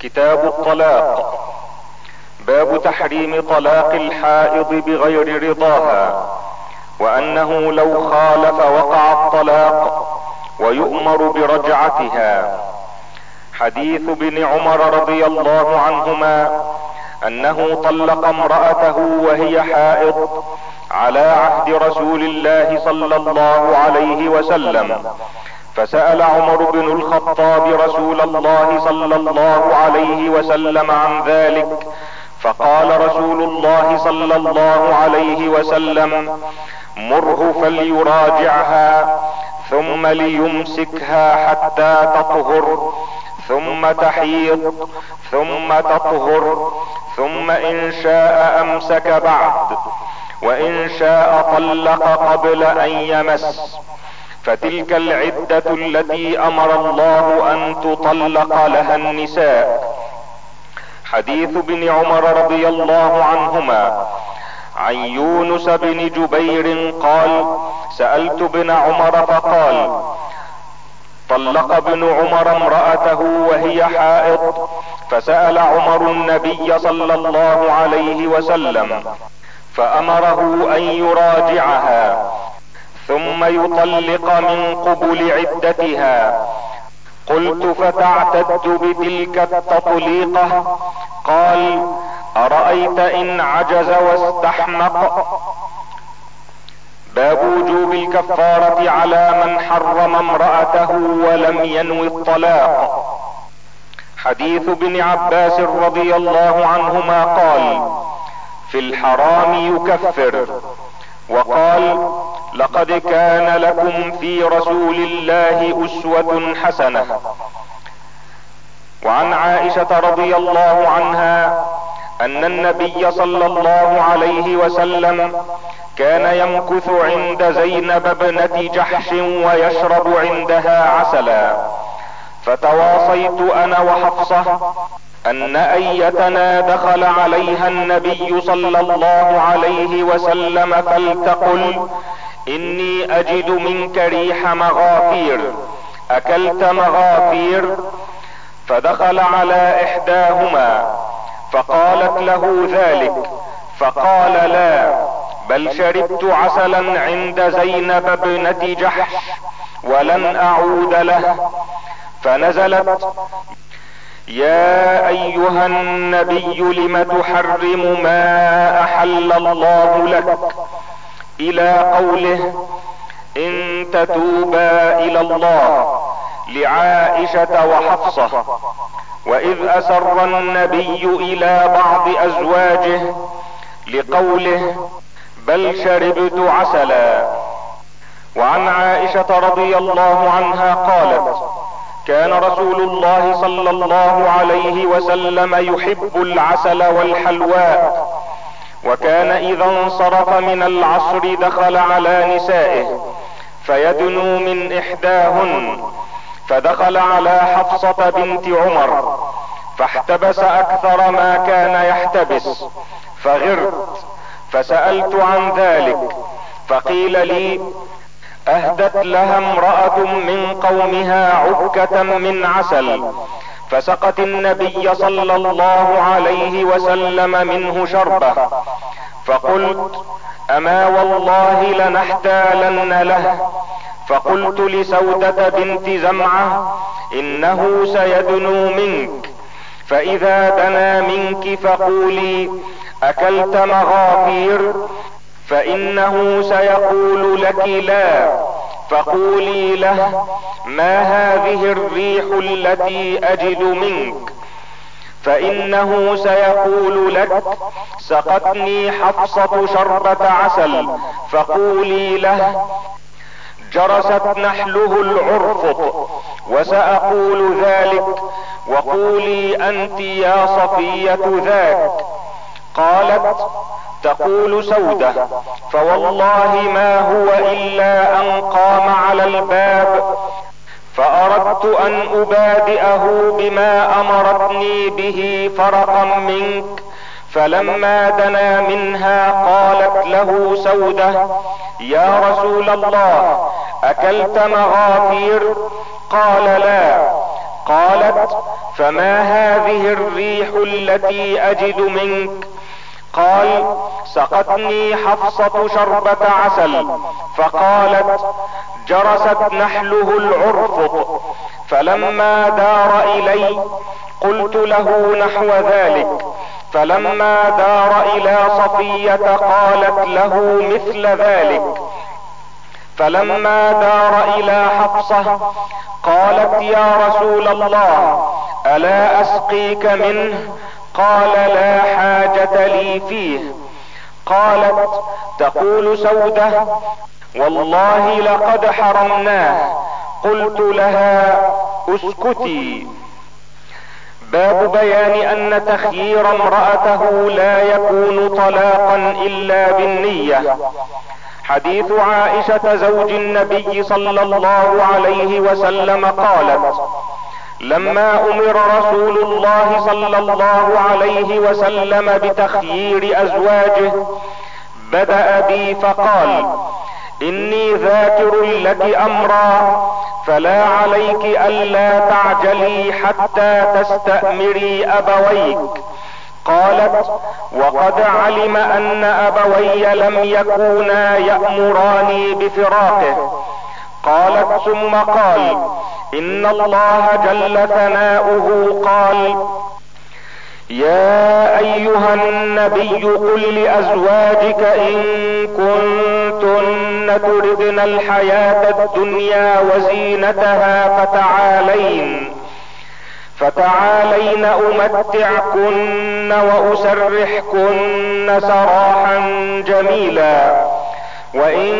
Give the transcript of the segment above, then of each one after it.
كتاب الطلاق. باب تحريم طلاق الحائض بغير رضاها وأنه لو خالف وقع الطلاق ويؤمر برجعتها. حديث ابن عمر رضي الله عنهما أنه طلق امرأته وهي حائض على عهد رسول الله صلى الله عليه وسلم. فسأل عمر بن الخطاب رسول الله صلى الله عليه وسلم عن ذلك فقال رسول الله صلى الله عليه وسلم مره فليراجعها ثم ليمسكها حتى تطهر ثم تحيض ثم تطهر ثم إن شاء أمسك بعد وإن شاء طلق قبل أن يمس. فتلك العدة التي أمر الله أن تطلق لها النساء. حديث ابن عمر رضي الله عنهما. عن يونس بن جبير قال سألت ابن عمر فقال طلق ابن عمر امرأته وهي حائض فسأل عمر النبي صلى الله عليه وسلم فأمره أن يراجعها. ثم يطلق من قبل عدتها. قلت فتعتد بتلك التطليقة؟ قال أرأيت إن عجز واستحمق؟ باب وجوب الكفارة على من حرم امرأته ولم ينوي الطلاق. حديث ابن عباس رضي الله عنهما قال في الحرام يكفر. وقال لقد كان لكم في رسول الله أسوة حسنة. وعن عائشة رضي الله عنها أن النبي صلى الله عليه وسلم كان يمكث عند زينب ابنة جحش ويشرب عندها عسلا. فتواصيت أنا وحفصة أن أيتنا دخل عليها النبي صلى الله عليه وسلم فلتقل إني أجد منك ريح مغافير أكلت مغافير فدخل على إحداهما فقالت له ذلك فقال لا بل شربت عسلا عند زينب ابنة جحش ولن أعود له فنزلت يا أيها النبي لم تحرم ما أحل الله لك؟ إلى قوله إن تتوبا إلى الله لعائشة وحفصة وإذ أسر النبي إلى بعض أزواجه لقوله بل شربت عسلا. وعن عائشة رضي الله عنها قالت كان رسول الله صلى الله عليه وسلم يحب العسل والحلواء وكان إذا انصرف من العصر دخل على نسائه فيدنو من إحداهن فدخل على حفصة بنت عمر فاحتبس أكثر ما كان يحتبس فغرت فسألت عن ذلك فقيل لي أهدت لها امرأة من قومها عكة من عسل فسقت النبي صلى الله عليه وسلم منه شربة. فقلت أما والله لنحتالن له. فقلت لسودة بنت زمعة إنه سيدنو منك. فإذا دنا منك فقولي أكلت مغافير؟ فإنه سيقول لك لا. فقولي له ما هذه الريح التي أجد منك؟ فإنه سيقول لك سقتني حفصة شربة عسل فقولي له جرست نحله العرفط وسأقول ذلك وقولي أنت يا صفية ذاك. قالت تقول سودة فوالله ما هو إلا أن قام على الباب فأردت أن أبادئه بما أمرتني به فرقا منك فلما دنا منها قالت له سودة يا رسول الله أكلت مغافير؟ قال لا. قالت فما هذه الريح التي أجد منك؟ قال سقتني حفصة شربة عسل. فقالت جرست نحله العرفط فلما دار إلي قلت له نحو ذلك. فلما دار إلى صفية قالت له مثل ذلك. فلما دار إلى حفصة قالت يا رسول الله ألا أسقيك منه؟ قال لا حاجة لي فيه. قالت تقول سودة والله لقد حرمناه. قلت لها اسكتي. باب بيان أن تخيير امرأته لا يكون طلاقا إلا بالنية. حديث عائشة زوج النبي صلى الله عليه وسلم قالت لما أمر رسول الله صلى الله عليه وسلم بتخيير أزواجه بدأ بي فقال إني ذاكر لك أمرا فلا عليك ألا تعجلي حتى تستأمري أبويك. قالت وقد علم أن أبوي لم يكونا يأمراني بفراقه. قالت ثم قال إن الله جل ثناؤه قال يا أيها النبي قل لأزواجك إن كنتن تردن الحياة الدنيا وزينتها فتعالين فتعالين أمتعكن وأسرحكن سراحا جميلا وإن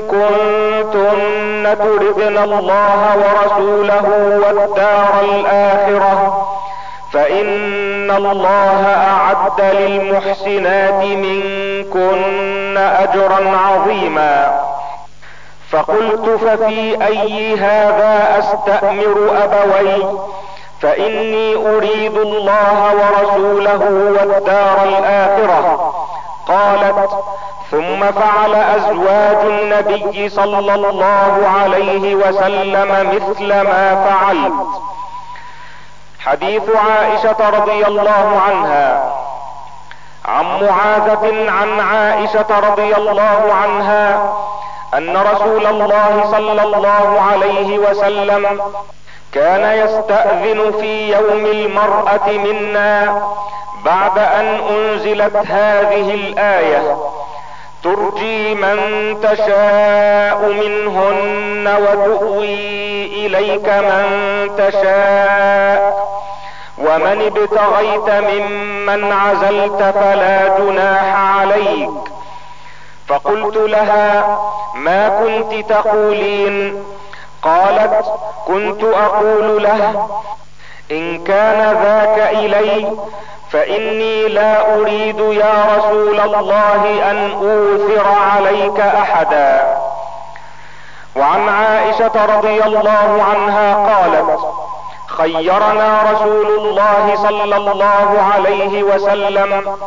كنتن تردن الله ورسوله والدار الآخرة فإن الله أعد للمحسنات منكن أجرا عظيما. فقلت ففي أي هذا أستأمر أبوي؟ فإني أريد الله ورسوله والدار الآخرة. قالت ثم فعل أزواج النبي صلى الله عليه وسلم مثل ما فعلت حديث عائشة رضي الله عنها. عن معاذة عن عائشة رضي الله عنها أن رسول الله صلى الله عليه وسلم كان يستأذن في يوم المرأة منا بعد أن أنزلت هذه الآية. ترجي من تشاء منهن وتؤوي إليك من تشاء. ومن ابتغيت ممن عزلت فلا جناح عليك. فقلت لها ما كنت تقولين؟ قالت كنت أقول له إن كان ذاك إلي فإني لا أريد يا رسول الله أن اوثر عليك أحدا. وعن عائشة رضي الله عنها قالت خيرنا رسول الله صلى الله عليه وسلم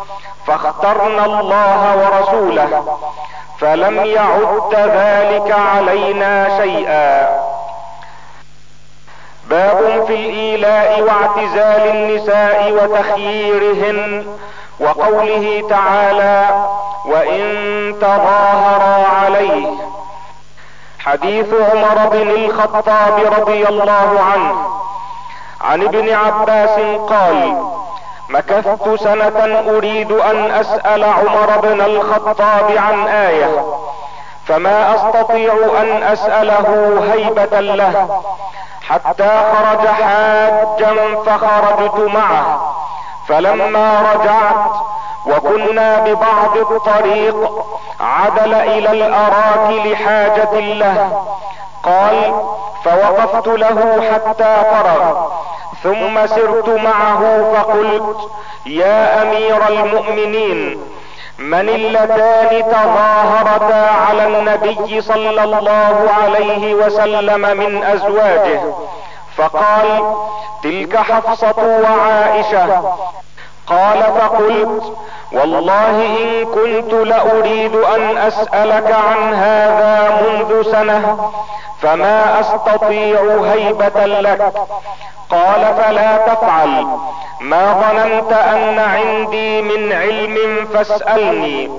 فاخترنا الله ورسوله فلم يعد ذلك علينا شيئا. باب في الإيلاء واعتزال النساء وتخييرهن وقوله تعالى وإن تظاهرا عليه. حديث عمر بن الخطاب رضي الله عنه. عن ابن عباس قال مكثت سنة أريد أن أسأل عمر بن الخطاب عن آية فما أستطيع أن أسأله هيبة له. حتى خرج حاجا فخرجت معه. فلما رجعت وكنا ببعض الطريق عدل إلى الاراك لحاجة له. قال فوقفت له حتى فرغ ثم سرت معه فقلت يا أمير المؤمنين من اللتان تظاهرتا على النبي صلى الله عليه وسلم من أزواجه فقال تلك حفصة وعائشة. قال فقلت والله إن كنت لأريد أن أسألك عن هذا منذ سنة فما أستطيع هيبة لك. قال فلا تفعل. ما ظننت أن عندي من علم فاسألني.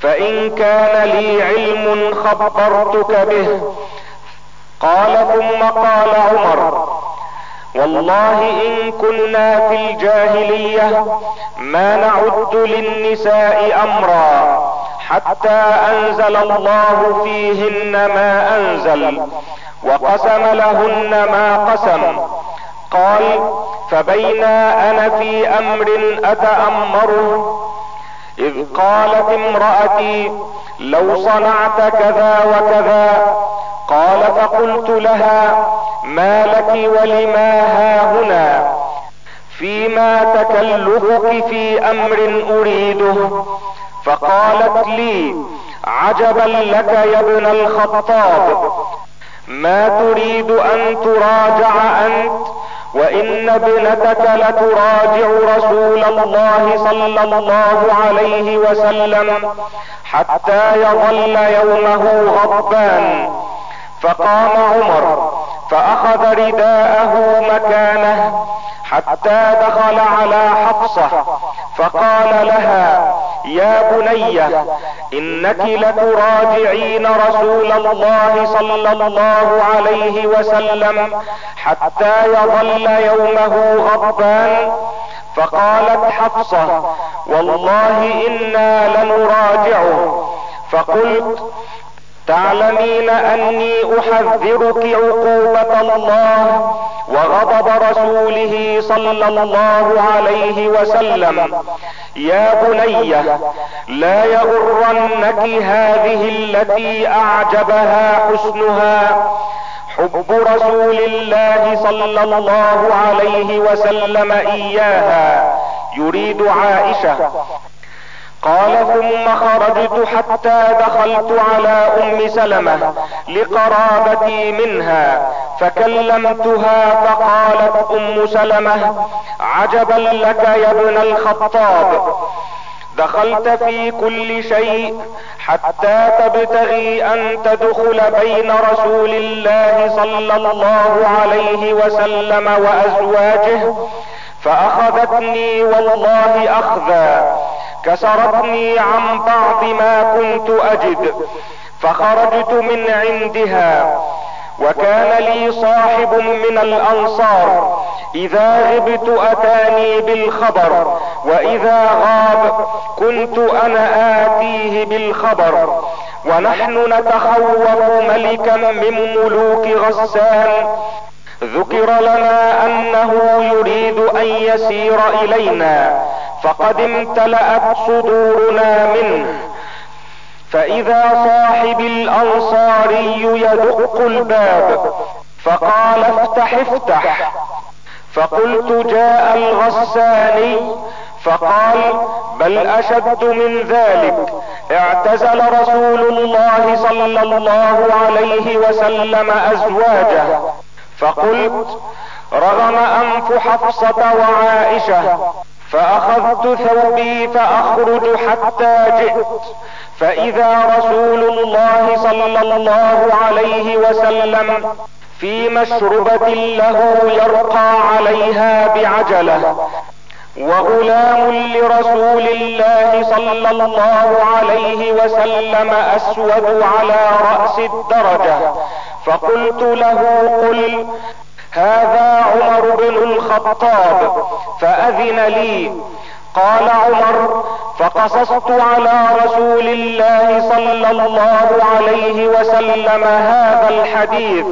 فإن كان لي علم خبرتك به. قال ثم قال عمر والله إن كنا في الجاهلية ما نعد للنساء أمرا حتى أنزل الله فيهن ما أنزل وقسم لهن ما قسم. قال فبينا أنا في أمر اتأمره إذ قالت امرأتي لو صنعت كذا وكذا قال فقلت لها ما لك ولما ها هنا؟ فيما تكلفك في أمر أريده. فقالت لي عجبا لك يا ابن الخطاب. ما تريد أن تراجع أنت وإن ابنتك لتراجع رسول الله صلى الله عليه وسلم حتى يظل يومه غضبان. فقام عمر فأخذ رداءه مكانه حتى دخل على حفصة فقال لها يا بني إنك لتراجعين رسول الله صلى الله عليه وسلم حتى يظل يومه غضبان. فقالت حفصة والله إنا لنراجعه. فقلت تعلمين أني أحذرك عقوبة الله وغضب رسوله صلى الله عليه وسلم. يا بني لا يغرنك هذه التي أعجبها حسنها. حب رسول الله صلى الله عليه وسلم إياها. يريد عائشة قال ثم خرجت حتى دخلت على أم سلمة لقرابتي منها فكلمتها فقالت أم سلمة عجبا لك يا ابن الخطاب؟ دخلت في كل شيء حتى تبتغي أن تدخل بين رسول الله صلى الله عليه وسلم وأزواجه فأخذتني والله أخذا. كسرتني عن بعض ما كنت أجد فخرجت من عندها وكان لي صاحب من الأنصار إذا غبت أتاني بالخبر وإذا غاب كنت أنا آتيه بالخبر ونحن نتخوف ملكا من ملوك غسان ذكر لنا أنه يريد أن يسير إلينا. فقد امتلأت صدورنا منه. فإذا صاحب الأنصاري يدق الباب فقال افتح افتح. فقلت جاء الغساني فقال بل أشد من ذلك اعتزل رسول الله صلى الله عليه وسلم أزواجه. فقلت رغم أنف حفصة وعائشة فأخذت ثوبي فأخرج حتى جئت. فإذا رسول الله صلى الله عليه وسلم في مشربة له يرقى عليها بعجلة. وغلام لرسول الله صلى الله عليه وسلم أسود على رأس الدرجة. فقلت له قل هذا عمر بن الخطاب فأذن لي. قال عمر فقصصت على رسول الله صلى الله عليه وسلم هذا الحديث.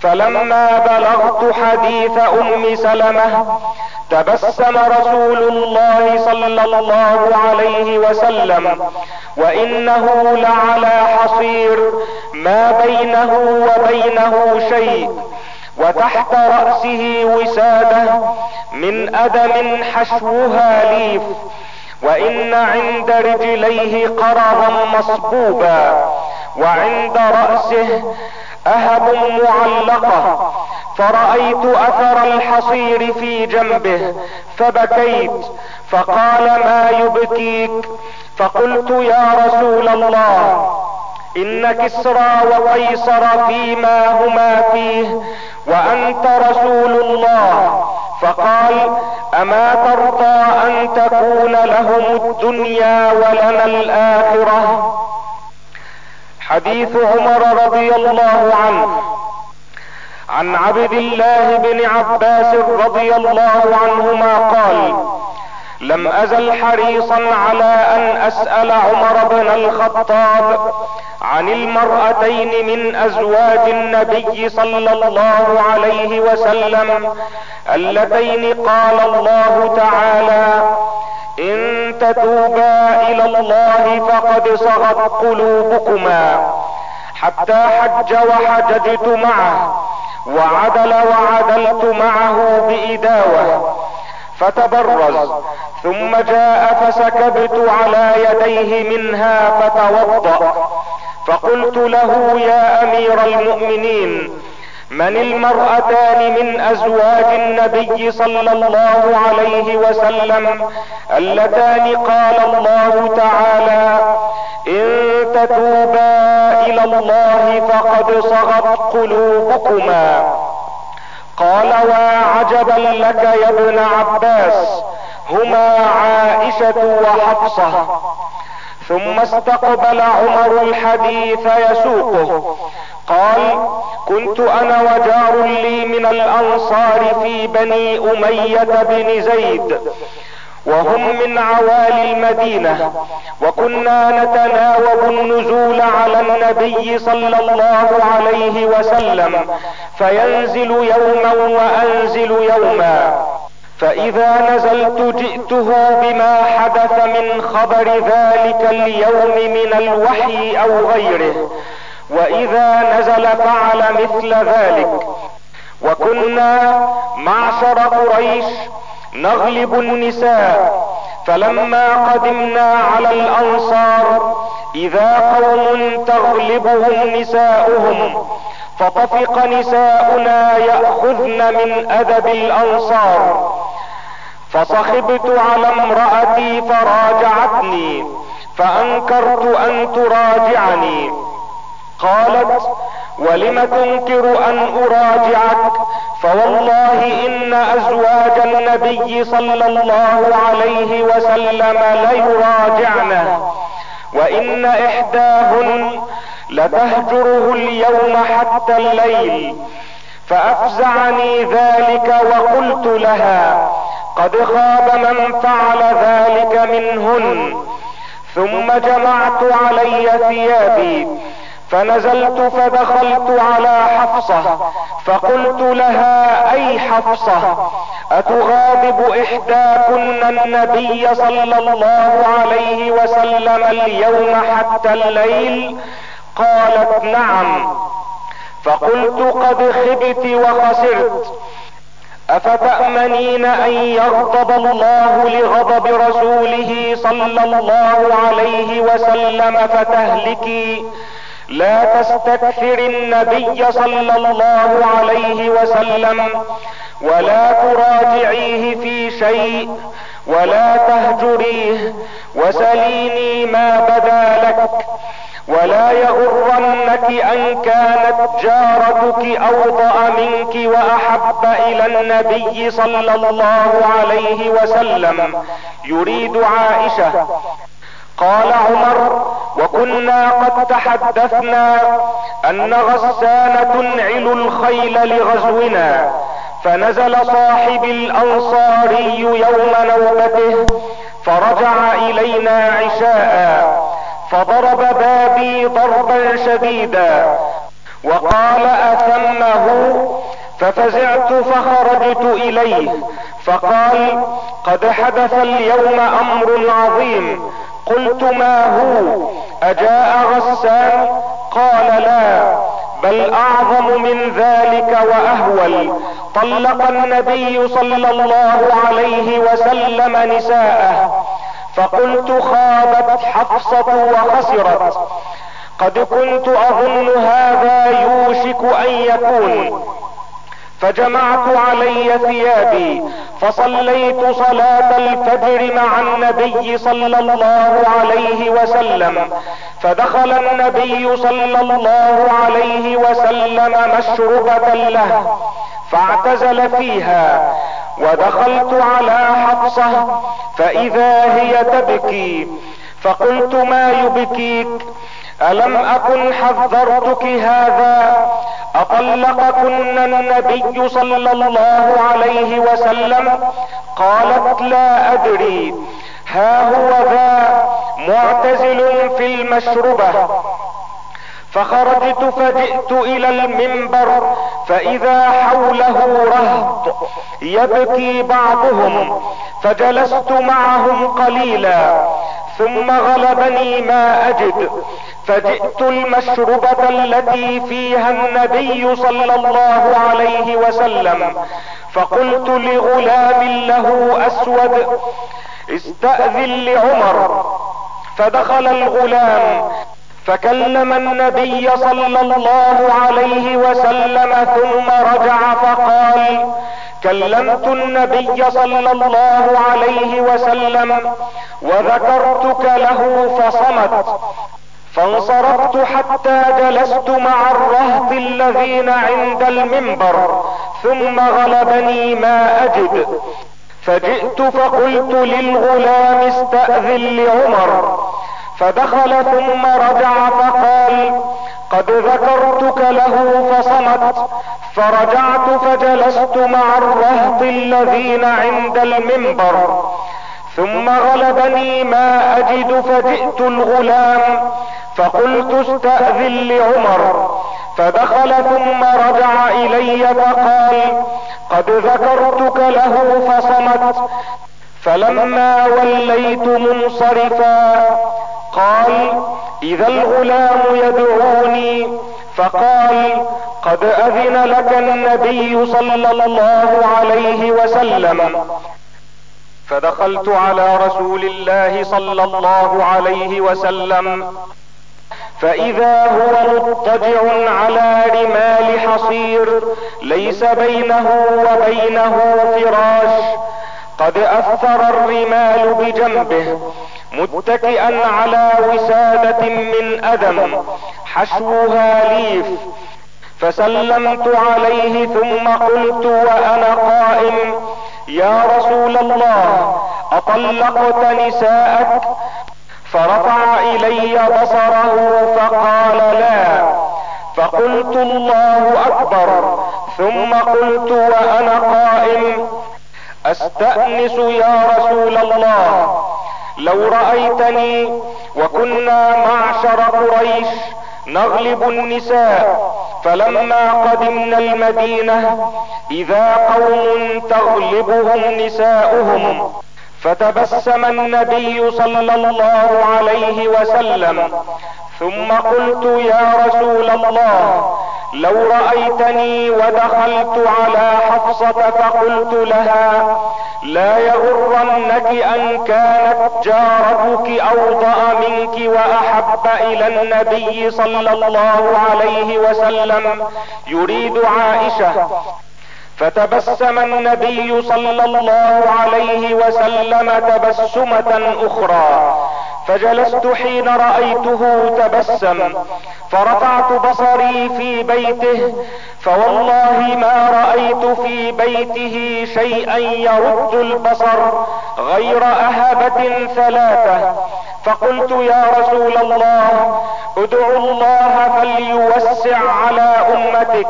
فلما بلغت حديث أم سلمة تبسم رسول الله صلى الله عليه وسلم وإنه لعلى حصير ما بينه وبينه شيء. وتحت رأسه وسادة من أدم حشوها ليف وإن عند رجليه قرضا مصبوبا وعند رأسه أهب معلقة فرأيت أثر الحصير في جنبه فبكيت فقال ما يبكيك؟ فقلت يا رسول الله إن كسرى وقيصر فيما هما فيه وأنت رسول الله. فقال أما ترضى أن تكون لهم الدنيا ولنا الآخرة؟ حديث عمر رضي الله عنه. عن عبد الله بن عباس رضي الله عنهما قال لم أزل حريصا على أن أسأل عمر بن الخطاب عن المرأتين من أزواج النبي صلى الله عليه وسلم اللتين قال الله تعالى إن تتوبا إلى الله فقد صغت قلوبكما حتى حج وحججت معه وعدل وعدلت معه بإداوة فتبرز ثم جاء فسكبت على يديه منها فتوضأ فقلت له يا أمير المؤمنين من المرأتان من أزواج النبي صلى الله عليه وسلم اللتان قال الله تعالى إن تتوبا إلى الله فقد صغت قلوبكما. قال وعجبا لك يا ابن عباس هما عائشة وحفصة. ثم استقبل عمر الحديث يسوقه. قال كنت أنا وجار لي من الأنصار في بني أمية بن زيد وهم من عوالي المدينة وكنا نتناوب النزول على النبي صلى الله عليه وسلم فينزل يوما وأنزل يوما. فإذا نزلت جئته بما حدث من خبر ذلك اليوم من الوحي أو غيره وإذا نزل فعل مثل ذلك. وكنا معشر قريش نغلب النساء فلما قدمنا على الأنصار إذا قوم تغلبهم نساؤهم فطفق نساؤنا يأخذن من أدب الأنصار. فصخبت على امرأتي فراجعتني فأنكرت أن تراجعني. قالت ولم تنكر أن أراجعك؟ فوالله إن أزواج النبي صلى الله عليه وسلم ليراجعنه وإن إحداهن لتهجره اليوم حتى الليل فأفزعني ذلك وقلت لها. قد خاب من فعل ذلك منهن ثم جمعت علي ثيابي فنزلت فدخلت على حفصة فقلت لها أي حفصة أتغاضب إحداكن النبي صلى الله عليه وسلم اليوم حتى الليل؟ قالت نعم. فقلت قد خبت وخسرت. أفتأمنين أن يغضب الله لغضب رسوله صلى الله عليه وسلم فتهلكي؟ لا تستكثر النبي صلى الله عليه وسلم ولا تراجعيه في شيء ولا تهجريه وسليني ما بدا لك. ولا يغرنك أن كانت جارتك اوضأ منك وأحب إلى النبي صلى الله عليه وسلم. يريد عائشة. قال عمر وكنا قد تحدثنا أن غسان تنعل الخيل لغزونا فنزل صاحب الأنصاري يوم نوبته فرجع إلينا عشاء فضرب بابي ضربا شديدا وقال أثمه ففزعت فخرجت إليه. فقال قد حدث اليوم أمر عظيم قلت ما هو؟ أجاء غسان؟ قال لا بل أعظم من ذلك وأهول. طلق النبي صلى الله عليه وسلم نساءه. فقلت خابت حفصة وخسرت. قد كنت أظن هذا يوشك أن يكون. فجمعت علي ثيابي فصليت صلاة الفجر مع النبي صلى الله عليه وسلم. فدخل النبي صلى الله عليه وسلم مشربة له فاعتزل فيها. ودخلت على حفصة فإذا هي تبكي فقلت ما يبكيك؟ ألم أكن حذرتك هذا؟ أطلقكن النبي صلى الله عليه وسلم؟ قالت لا أدري. ها هو ذا معتزل في المشربة. فخرجت فجئت إلى المنبر فإذا حوله رهط يبكي بعضهم فجلست معهم قليلا ثم غلبني ما أجد. فجئت المشربة التي فيها النبي صلى الله عليه وسلم فقلت لغلام له أسود استأذن لعمر. فدخل الغلام فكلم النبي صلى الله عليه وسلم ثم رجع فقال كلمت النبي صلى الله عليه وسلم وذكرتك له فصمت فانصرفت حتى جلست مع الرهط الذين عند المنبر ثم غلبني ما أجد فجئت فقلت للغلام استأذن لعمر فدخل ثم رجع فقال قد ذكرتك له فصمت فرجعت فجلست مع الرهط الذين عند المنبر ثم غلبني ما أجد فجئت الغلام فقلت استأذن لعمر فدخل ثم رجع إلي فقال قد ذكرتك له فصمت فلما وليت منصرفا قال إذا الغلام يدعوني. فقال قد أذن لك النبي صلى الله عليه وسلم. فدخلت على رسول الله صلى الله عليه وسلم. فإذا هو مضطجع على رمال حصير ليس بينه وبينه فراش. قد أثر الرمال بجنبه متكئا على وسادة من آدم حشوها ليف فسلمت عليه ثم قلت وأنا قائم يا رسول الله أطلقت نساءك؟ فرفع إلي بصره فقال لا فقلت الله أكبر ثم قلت وأنا قائم أستأنس يا رسول الله لو رأيتني وكنا معشر قريش نغلب النساء فلما قدمنا المدينة إذا قوم تغلبهم نساؤهم فتبسم النبي صلى الله عليه وسلم ثم قلت يا رسول الله لو رأيتني ودخلت على حفصة فقلت لها لا يغرنك أن كانت جارتك أوضأ منك وأحب إلى النبي صلى الله عليه وسلم يريد عائشة. فتبسم النبي صلى الله عليه وسلم تبسمة أخرى. فجلست حين رأيته تبسم فرفعت بصري في بيته فوالله ما رأيت في بيته شيئا يرد البصر غير أهبة ثلاثة. فقلت يا رسول الله ادعو الله فليوسع على أمتك.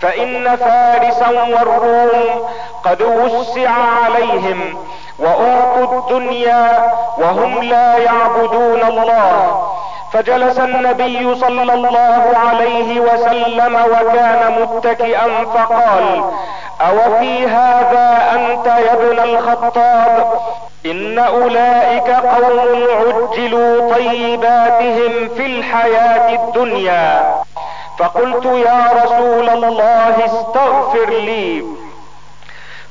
فإن فارسا والروم قد وسع عليهم واعطوا الدنيا وهم لا يعبدون الله. فجلس النبي صلى الله عليه وسلم وكان متكئا فقال أو في هذا أنت يا ابن الخطاب؟ إن أولئك قوم عجلوا طيباتهم في الحياة الدنيا. فقلت يا رسول الله استغفر لي.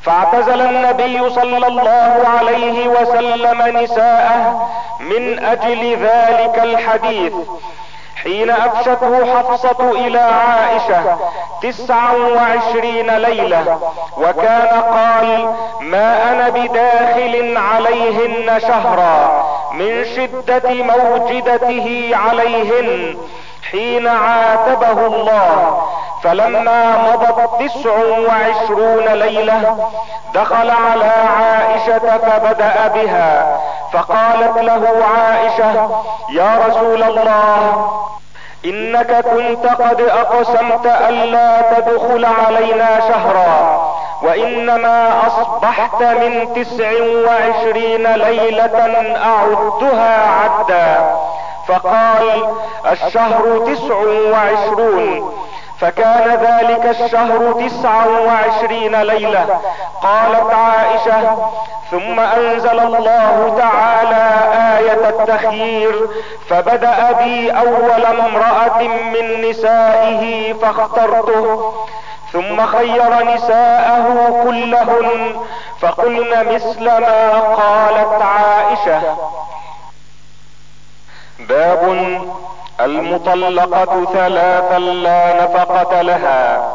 فاعتزل النبي صلى الله عليه وسلم نساءه من أجل ذلك الحديث. حين افشته حفصة إلى عائشة تسعا وعشرين ليلة وكان قال ما أنا بداخل عليهن شهرا من شدة موجدته عليهن حين عاتبه الله. فلما مضت تسع وعشرون ليلة دخل على عائشة فبدأ بها. فقالت له عائشة يا رسول الله إنك كنت قد أقسمت ألا تدخل علينا شهرا وإنما أصبحت من تسع وعشرين ليلة اعدها عدا. فقال الشهر تسع وعشرون. فكان ذلك الشهر تسعا وعشرين ليلة. قالت عائشة ثم أنزل الله تعالى آية التخيير فبدأ بي أول امرأة من نسائه فاخترته. ثم خير نساءه كلهن فقلن مثل ما قالت عائشة. باب المطلقة ثلاثا لا نفقة لها.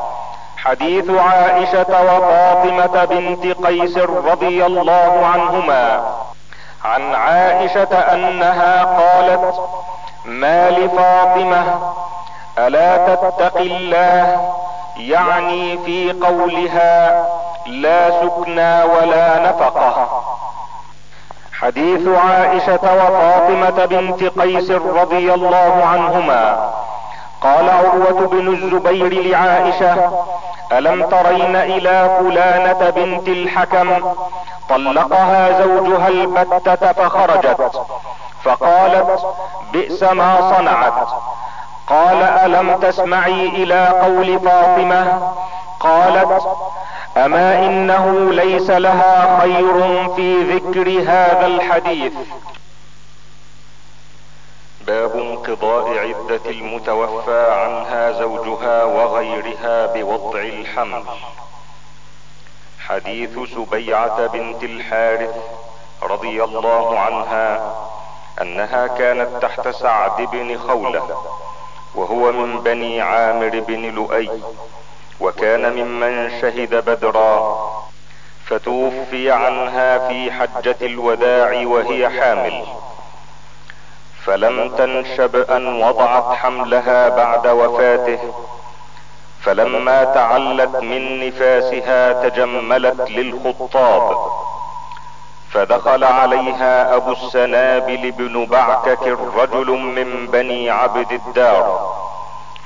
حديث عائشة وفاطمة بنت قيس رضي الله عنهما. عن عائشة أنها قالت ما لفاطمة ألا تتق الله؟ يعني في قولها لا سكنى ولا نفقة. حديث عائشة وفاطمة بنت قيس رضي الله عنهما. قال عروة بن الزبير لعائشة ألم ترين إلى فلانة بنت الحكم؟ طلقها زوجها البتة فخرجت. فقالت بئس ما صنعت. قال ألم تسمعي إلى قول فاطمة؟ قالت اما انه ليس لها خير في ذكر هذا الحديث. باب انقضاء عدة المتوفى عنها زوجها وغيرها بوضع الحمل. حديث سبيعة بنت الحارث رضي الله عنها انها كانت تحت سعد بن خولة وهو من بني عامر بن لؤي. وكان ممن شهد بدرا. فتوفي عنها في حجة الوداع وهي حامل. فلم تنشب أن وضعت حملها بعد وفاته. فلما تعلت من نفاسها تجملت للخطاب. فدخل عليها أبو السنابل بن بعكك رجل من بني عبد الدار.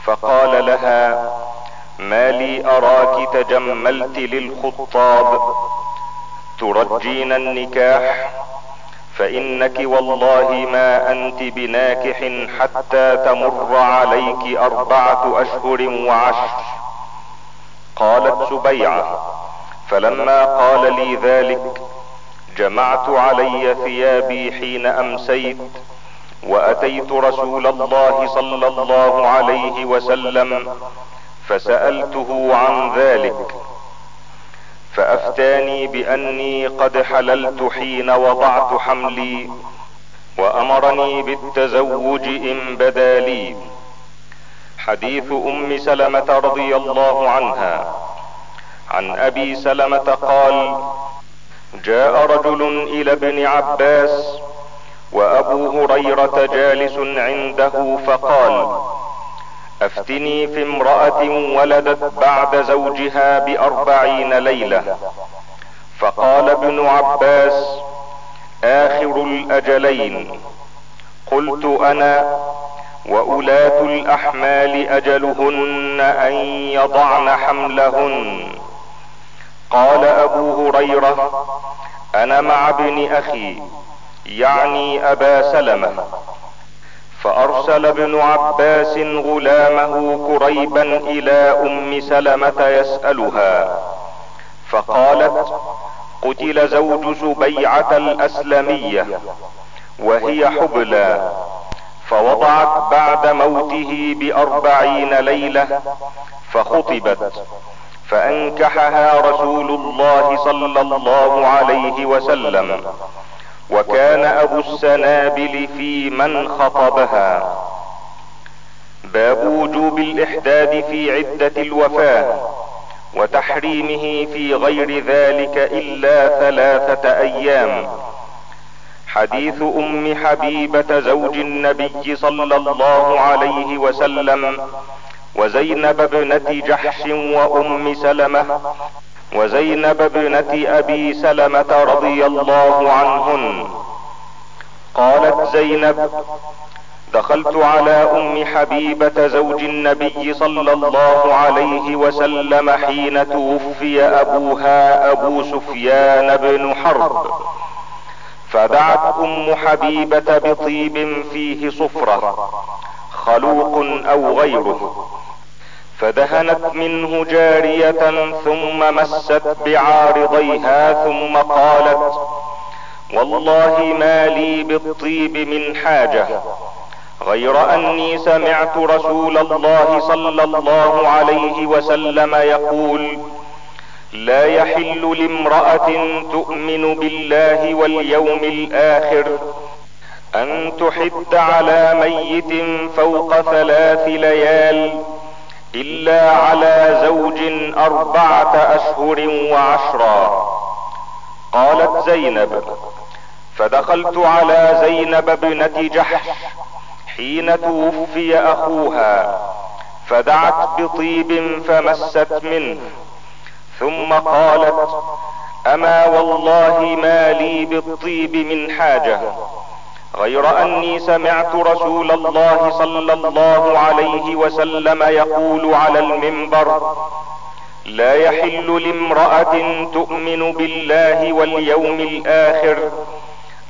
فقال لها ما لي أراك تجملت للخطاب. ترجين النكاح فإنك والله ما أنت بناكح حتى تمر عليك أربعة أشهر وعشر. قالت سبيعة فلما قال لي ذلك جمعت علي ثيابي حين أمسيت وأتيت رسول الله صلى الله عليه وسلم فسألته عن ذلك. فأفتاني بأني قد حللت حين وضعت حملي وأمرني بالتزوج إن بدا لي. حديث أم سلمة رضي الله عنها. عن أبي سلمة قال جاء رجل إلى ابن عباس وأبو هريرة جالس عنده فقال أفتني في امرأة ولدت بعد زوجها بأربعين ليلة. فقال ابن عباس آخر الأجلين. قلت أنا وأولاة الأحمال أجلهن أن يضعن حملهن. قال أبو هريرة أنا مع ابن أخي يعني أبا سلمة. فأرسل ابن عباس غلامه كريبا إلى أم سلمة يسألها فقالت قتل زوج سبيعة الأسلمية وهي حبلى فوضعت بعد موته بأربعين ليلة فخطبت فأنكحها رسول الله صلى الله عليه وسلم. وكان أبو السنابل في من خطبها. باب وجوب الإحداد في عدة الوفاة وتحريمه في غير ذلك إلا ثلاثة أيام. حديث أم حبيبة زوج النبي صلى الله عليه وسلم وزينب ابنة جحش وأم سلمة. وزينب ابنة أبي سلمة رضي الله عنهن. قالت زينب دخلت على أم حبيبة زوج النبي صلى الله عليه وسلم حين توفي أبوها أبو سفيان بن حرب. فدعت أم حبيبة بطيب فيه صفرة خلوق أو غيره. فدهنت منه جارية ثم مست بعارضيها ثم قالت والله ما لي بالطيب من حاجة غير أني سمعت رسول الله صلى الله عليه وسلم يقول لا يحل لامرأة تؤمن بالله واليوم الآخر أن تحد على ميت فوق ثلاث ليال إلا على زوج أربعة أشهر وعشرا. قالت زينب فدخلت على زينب ابنة جحش حين توفي أخوها فدعت بطيب فمست منه. ثم قالت أما والله ما لي بالطيب من حاجة. غير أني سمعت رسول الله صلى الله عليه وسلم يقول على المنبر لا يحل لامرأة تؤمن بالله واليوم الآخر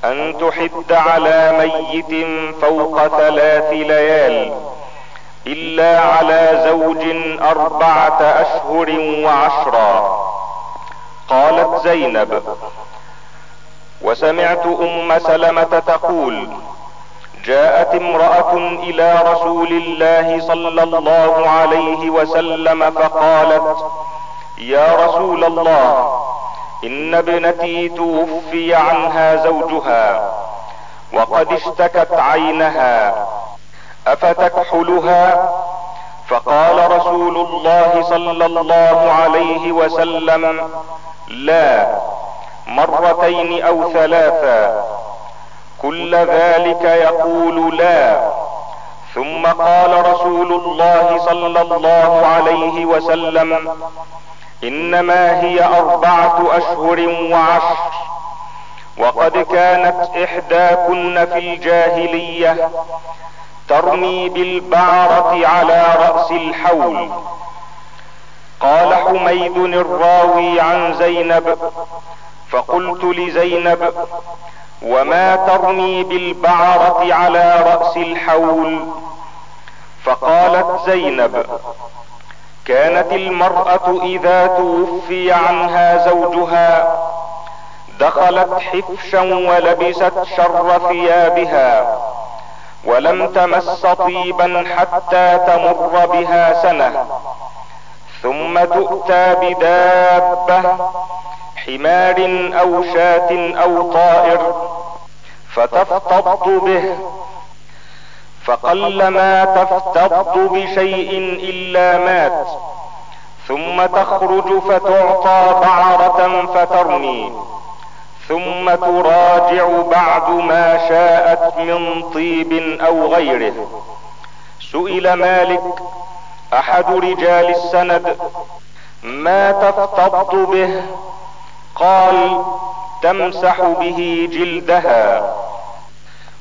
أن تحد على ميت فوق ثلاث ليال إلا على زوج أربعة أشهر وعشرا. قالت زينب وسمعت أم سلمة تقول جاءت امرأة إلى رسول الله صلى الله عليه وسلم فقالت يا رسول الله إن ابنتي توفي عنها زوجها وقد اشتكت عينها أفتكحلها؟ فقال رسول الله صلى الله عليه وسلم لا. مرتين أو ثلاثا كل ذلك يقول لا. ثم قال رسول الله صلى الله عليه وسلم إنما هي أربعة أشهر وعشر. وقد كانت إحداكن في الجاهلية ترمي بالبعرة على رأس الحول. قال حميد الراوي عن زينب فقلت لزينب وما ترمي بالبعرة على رأس الحول؟ فقالت زينب كانت المرأة إذا توفي عنها زوجها دخلت حفشا ولبست شر ثيابها ولم تمس طيبا حتى تمر بها سنة ثم تؤتى بدابة حمار أو شاة أو طائر فتفتض به فقلما تفتض بشيء إلا مات ثم تخرج فتعطى بعرة فترمي ثم تراجع بعد ما شاءت من طيب أو غيره. سئل مالك أحد رجال السند ما تفتض به؟ قال تمسح به جلدها.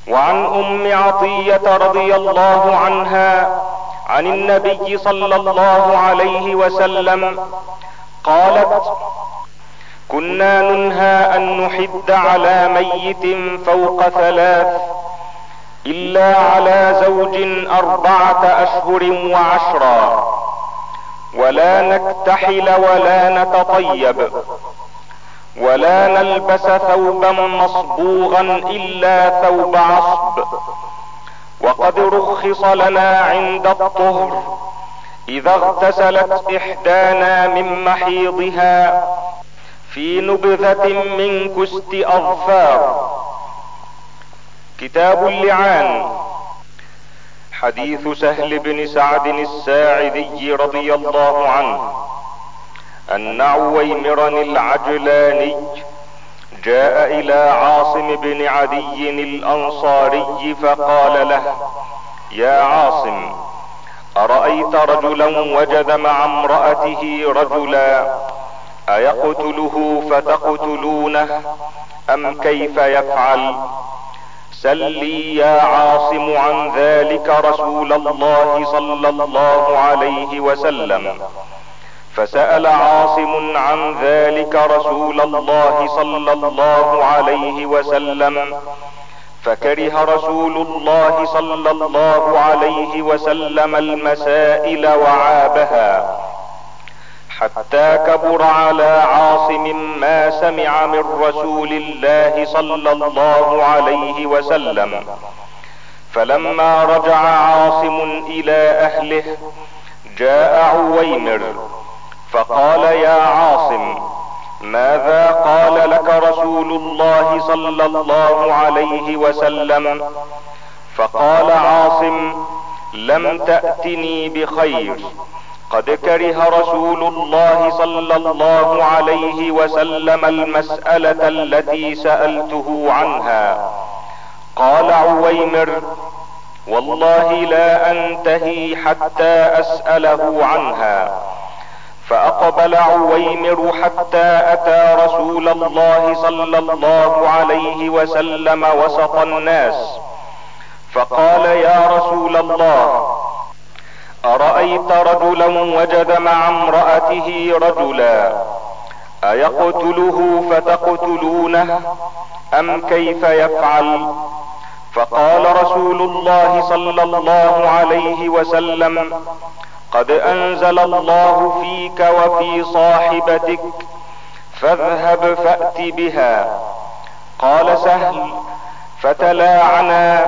وعن أم عطية رضي الله عنها عن النبي صلى الله عليه وسلم قالت كنا ننهى أن نحد على ميت فوق ثلاث إلا على زوج أربعة أشهر وعشرا. ولا نكتحل ولا نتطيب. ولا نلبس ثوبا مصبوغا إلا ثوب عصب. وقد رخص لنا عند الطهر. إذا اغتسلت إحدانا من محيضها في نبذة من كست أظفار. كتاب اللعان. حديث سهل بن سعد الساعدي رضي الله عنه. ان عويمرا العجلاني جاء إلى عاصم بن عدي الأنصاري فقال له يا عاصم أرأيت رجلا وجد مع امرأته رجلا أيقتله فتقتلونه؟ أم كيف يفعل؟ سل لي يا عاصم عن ذلك رسول الله صلى الله عليه وسلم. فسأل عاصم عن ذلك رسول الله صلى الله عليه وسلم فكره رسول الله صلى الله عليه وسلم المسائل وعابها حتى كبر على عاصم ما سمع من رسول الله صلى الله عليه وسلم. فلما رجع عاصم إلى أهله جاء عويمر فقال يا عاصم ماذا قال لك رسول الله صلى الله عليه وسلم؟ فقال عاصم لم تأتني بخير. قد كره رسول الله صلى الله عليه وسلم المسألة التي سألته عنها. قال عويمر والله لا أنتهي حتى أسأله عنها. فأقبل عويمر حتى أتى رسول الله صلى الله عليه وسلم وسط الناس. فقال يا رسول الله أرأيت رجلا وجد مع امرأته رجلا أيقتله فتقتلونه؟ أم كيف يفعل؟ فقال رسول الله صلى الله عليه وسلم قد انزل الله فيك وفي صاحبتك فاذهب فات بها. قال سهل فتلاعنا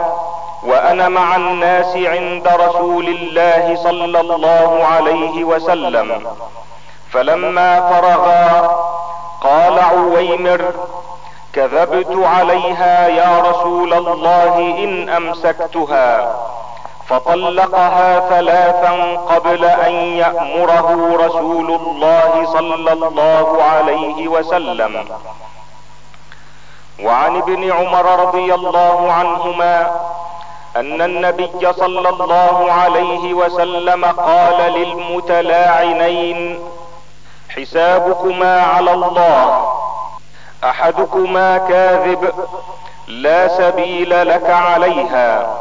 وأنا مع الناس عند رسول الله صلى الله عليه وسلم. فلما فرغا قال عويمر كذبت عليها يا رسول الله ان امسكتها. فطلقها ثلاثا قبل أن يأمره رسول الله صلى الله عليه وسلم. وعن ابن عمر رضي الله عنهما أن النبي صلى الله عليه وسلم قال للمتلاعنين حسابكما على الله أحدكما كاذب لا سبيل لك عليها.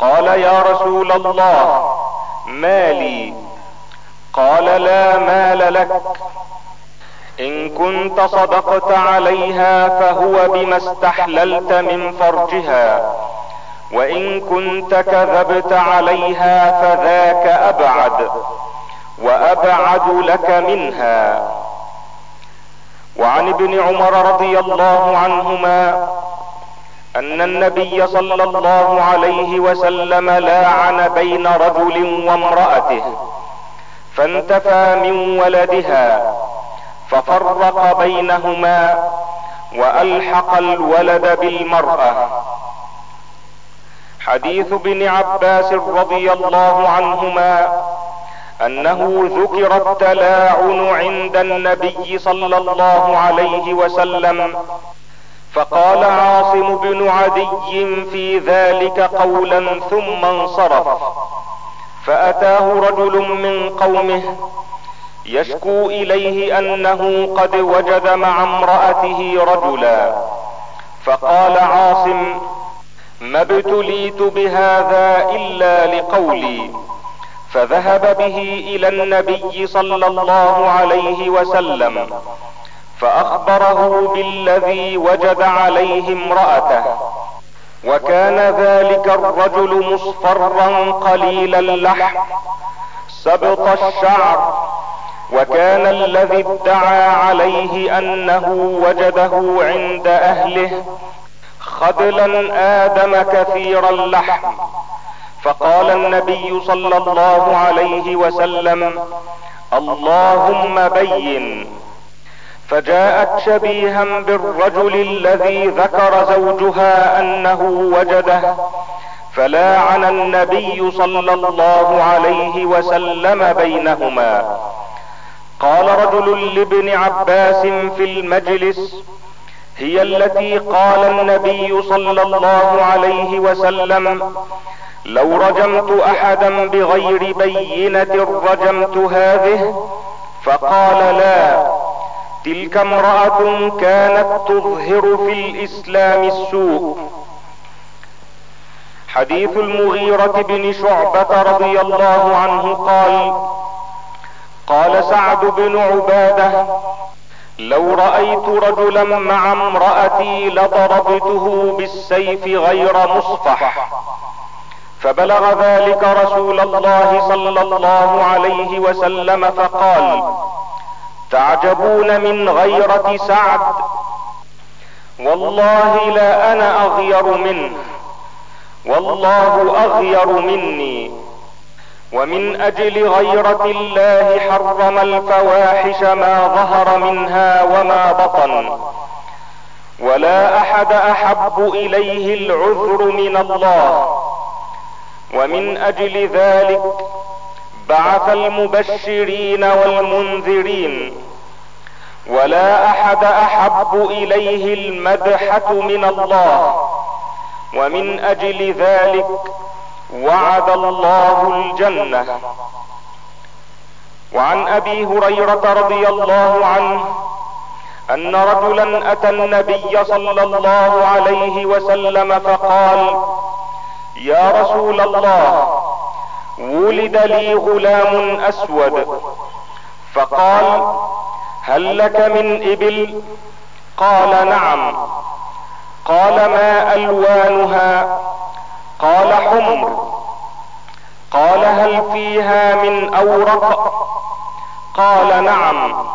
قال يا رسول الله مالي. قال لا مال لك. إن كنت صدقت عليها فهو بما استحللت من فرجها. وإن كنت كذبت عليها فذاك أبعد وأبعد لك منها. وعن ابن عمر رضي الله عنهما أن النبي صلى الله عليه وسلم لاعن بين رجل وامرأته فانتفى من ولدها ففرق بينهما وألحق الولد بالمرأة. حديث ابن عباس رضي الله عنهما أنه ذكر التلاعن عند النبي صلى الله عليه وسلم فقال عاصم بن عدي في ذلك قولا ثم انصرف. فأتاه رجل من قومه يشكو إليه أنه قد وجد مع امرأته رجلا. فقال عاصم ما ابتليت بهذا إلا لقولي. فذهب به إلى النبي صلى الله عليه وسلم. فأخبره بالذي وجد عليه امرأته. وكان ذلك الرجل مصفرا قليل اللحم. سبط الشعر. وكان الذي ادعى عليه أنه وجده عند أهله. خذلا آدم كثير اللحم. فقال النبي صلى الله عليه وسلم اللهم بين. فجاءت شبيها بالرجل الذي ذكر زوجها أنه وجده فلاعن النبي صلى الله عليه وسلم بينهما. قال رجل لابن عباس في المجلس هي التي قال النبي صلى الله عليه وسلم لو رجمت أحدا بغير بينة رجمت هذه؟ فقال لا. تلك امرأة كانت تظهر في الاسلام السوء. حديث المغيرة بن شعبة رضي الله عنه قال قال سعد بن عبادة لو رأيت رجلا مع امرأتي لضربته بالسيف غير مصفح. فبلغ ذلك رسول الله صلى الله عليه وسلم فقال تعجبون من غيرة سعد. والله لا أنا أغير منه. والله أغير مني. ومن أجل غيرة الله حرم الفواحش ما ظهر منها وما بطن. ولا أحد أحب إليه العذر من الله. ومن أجل ذلك بعث المبشرين والمنذرين ولا أحد أحب إليه المدحة من الله ومن أجل ذلك وعد الله الجنة. وعن أبي هريرة رضي الله عنه أن رجلا أتى النبي صلى الله عليه وسلم فقال يا رسول الله ولد لي غلام أسود. فقال هل لك من إبل؟ قال نعم. قال ما ألوانها؟ قال حمر. قال هل فيها من أورق؟ قال نعم.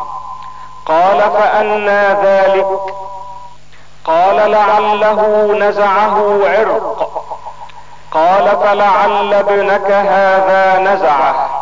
قال فأنى ذلك. قال لعله نزعه عرق. قال فلعل ابنك هذا نزعه.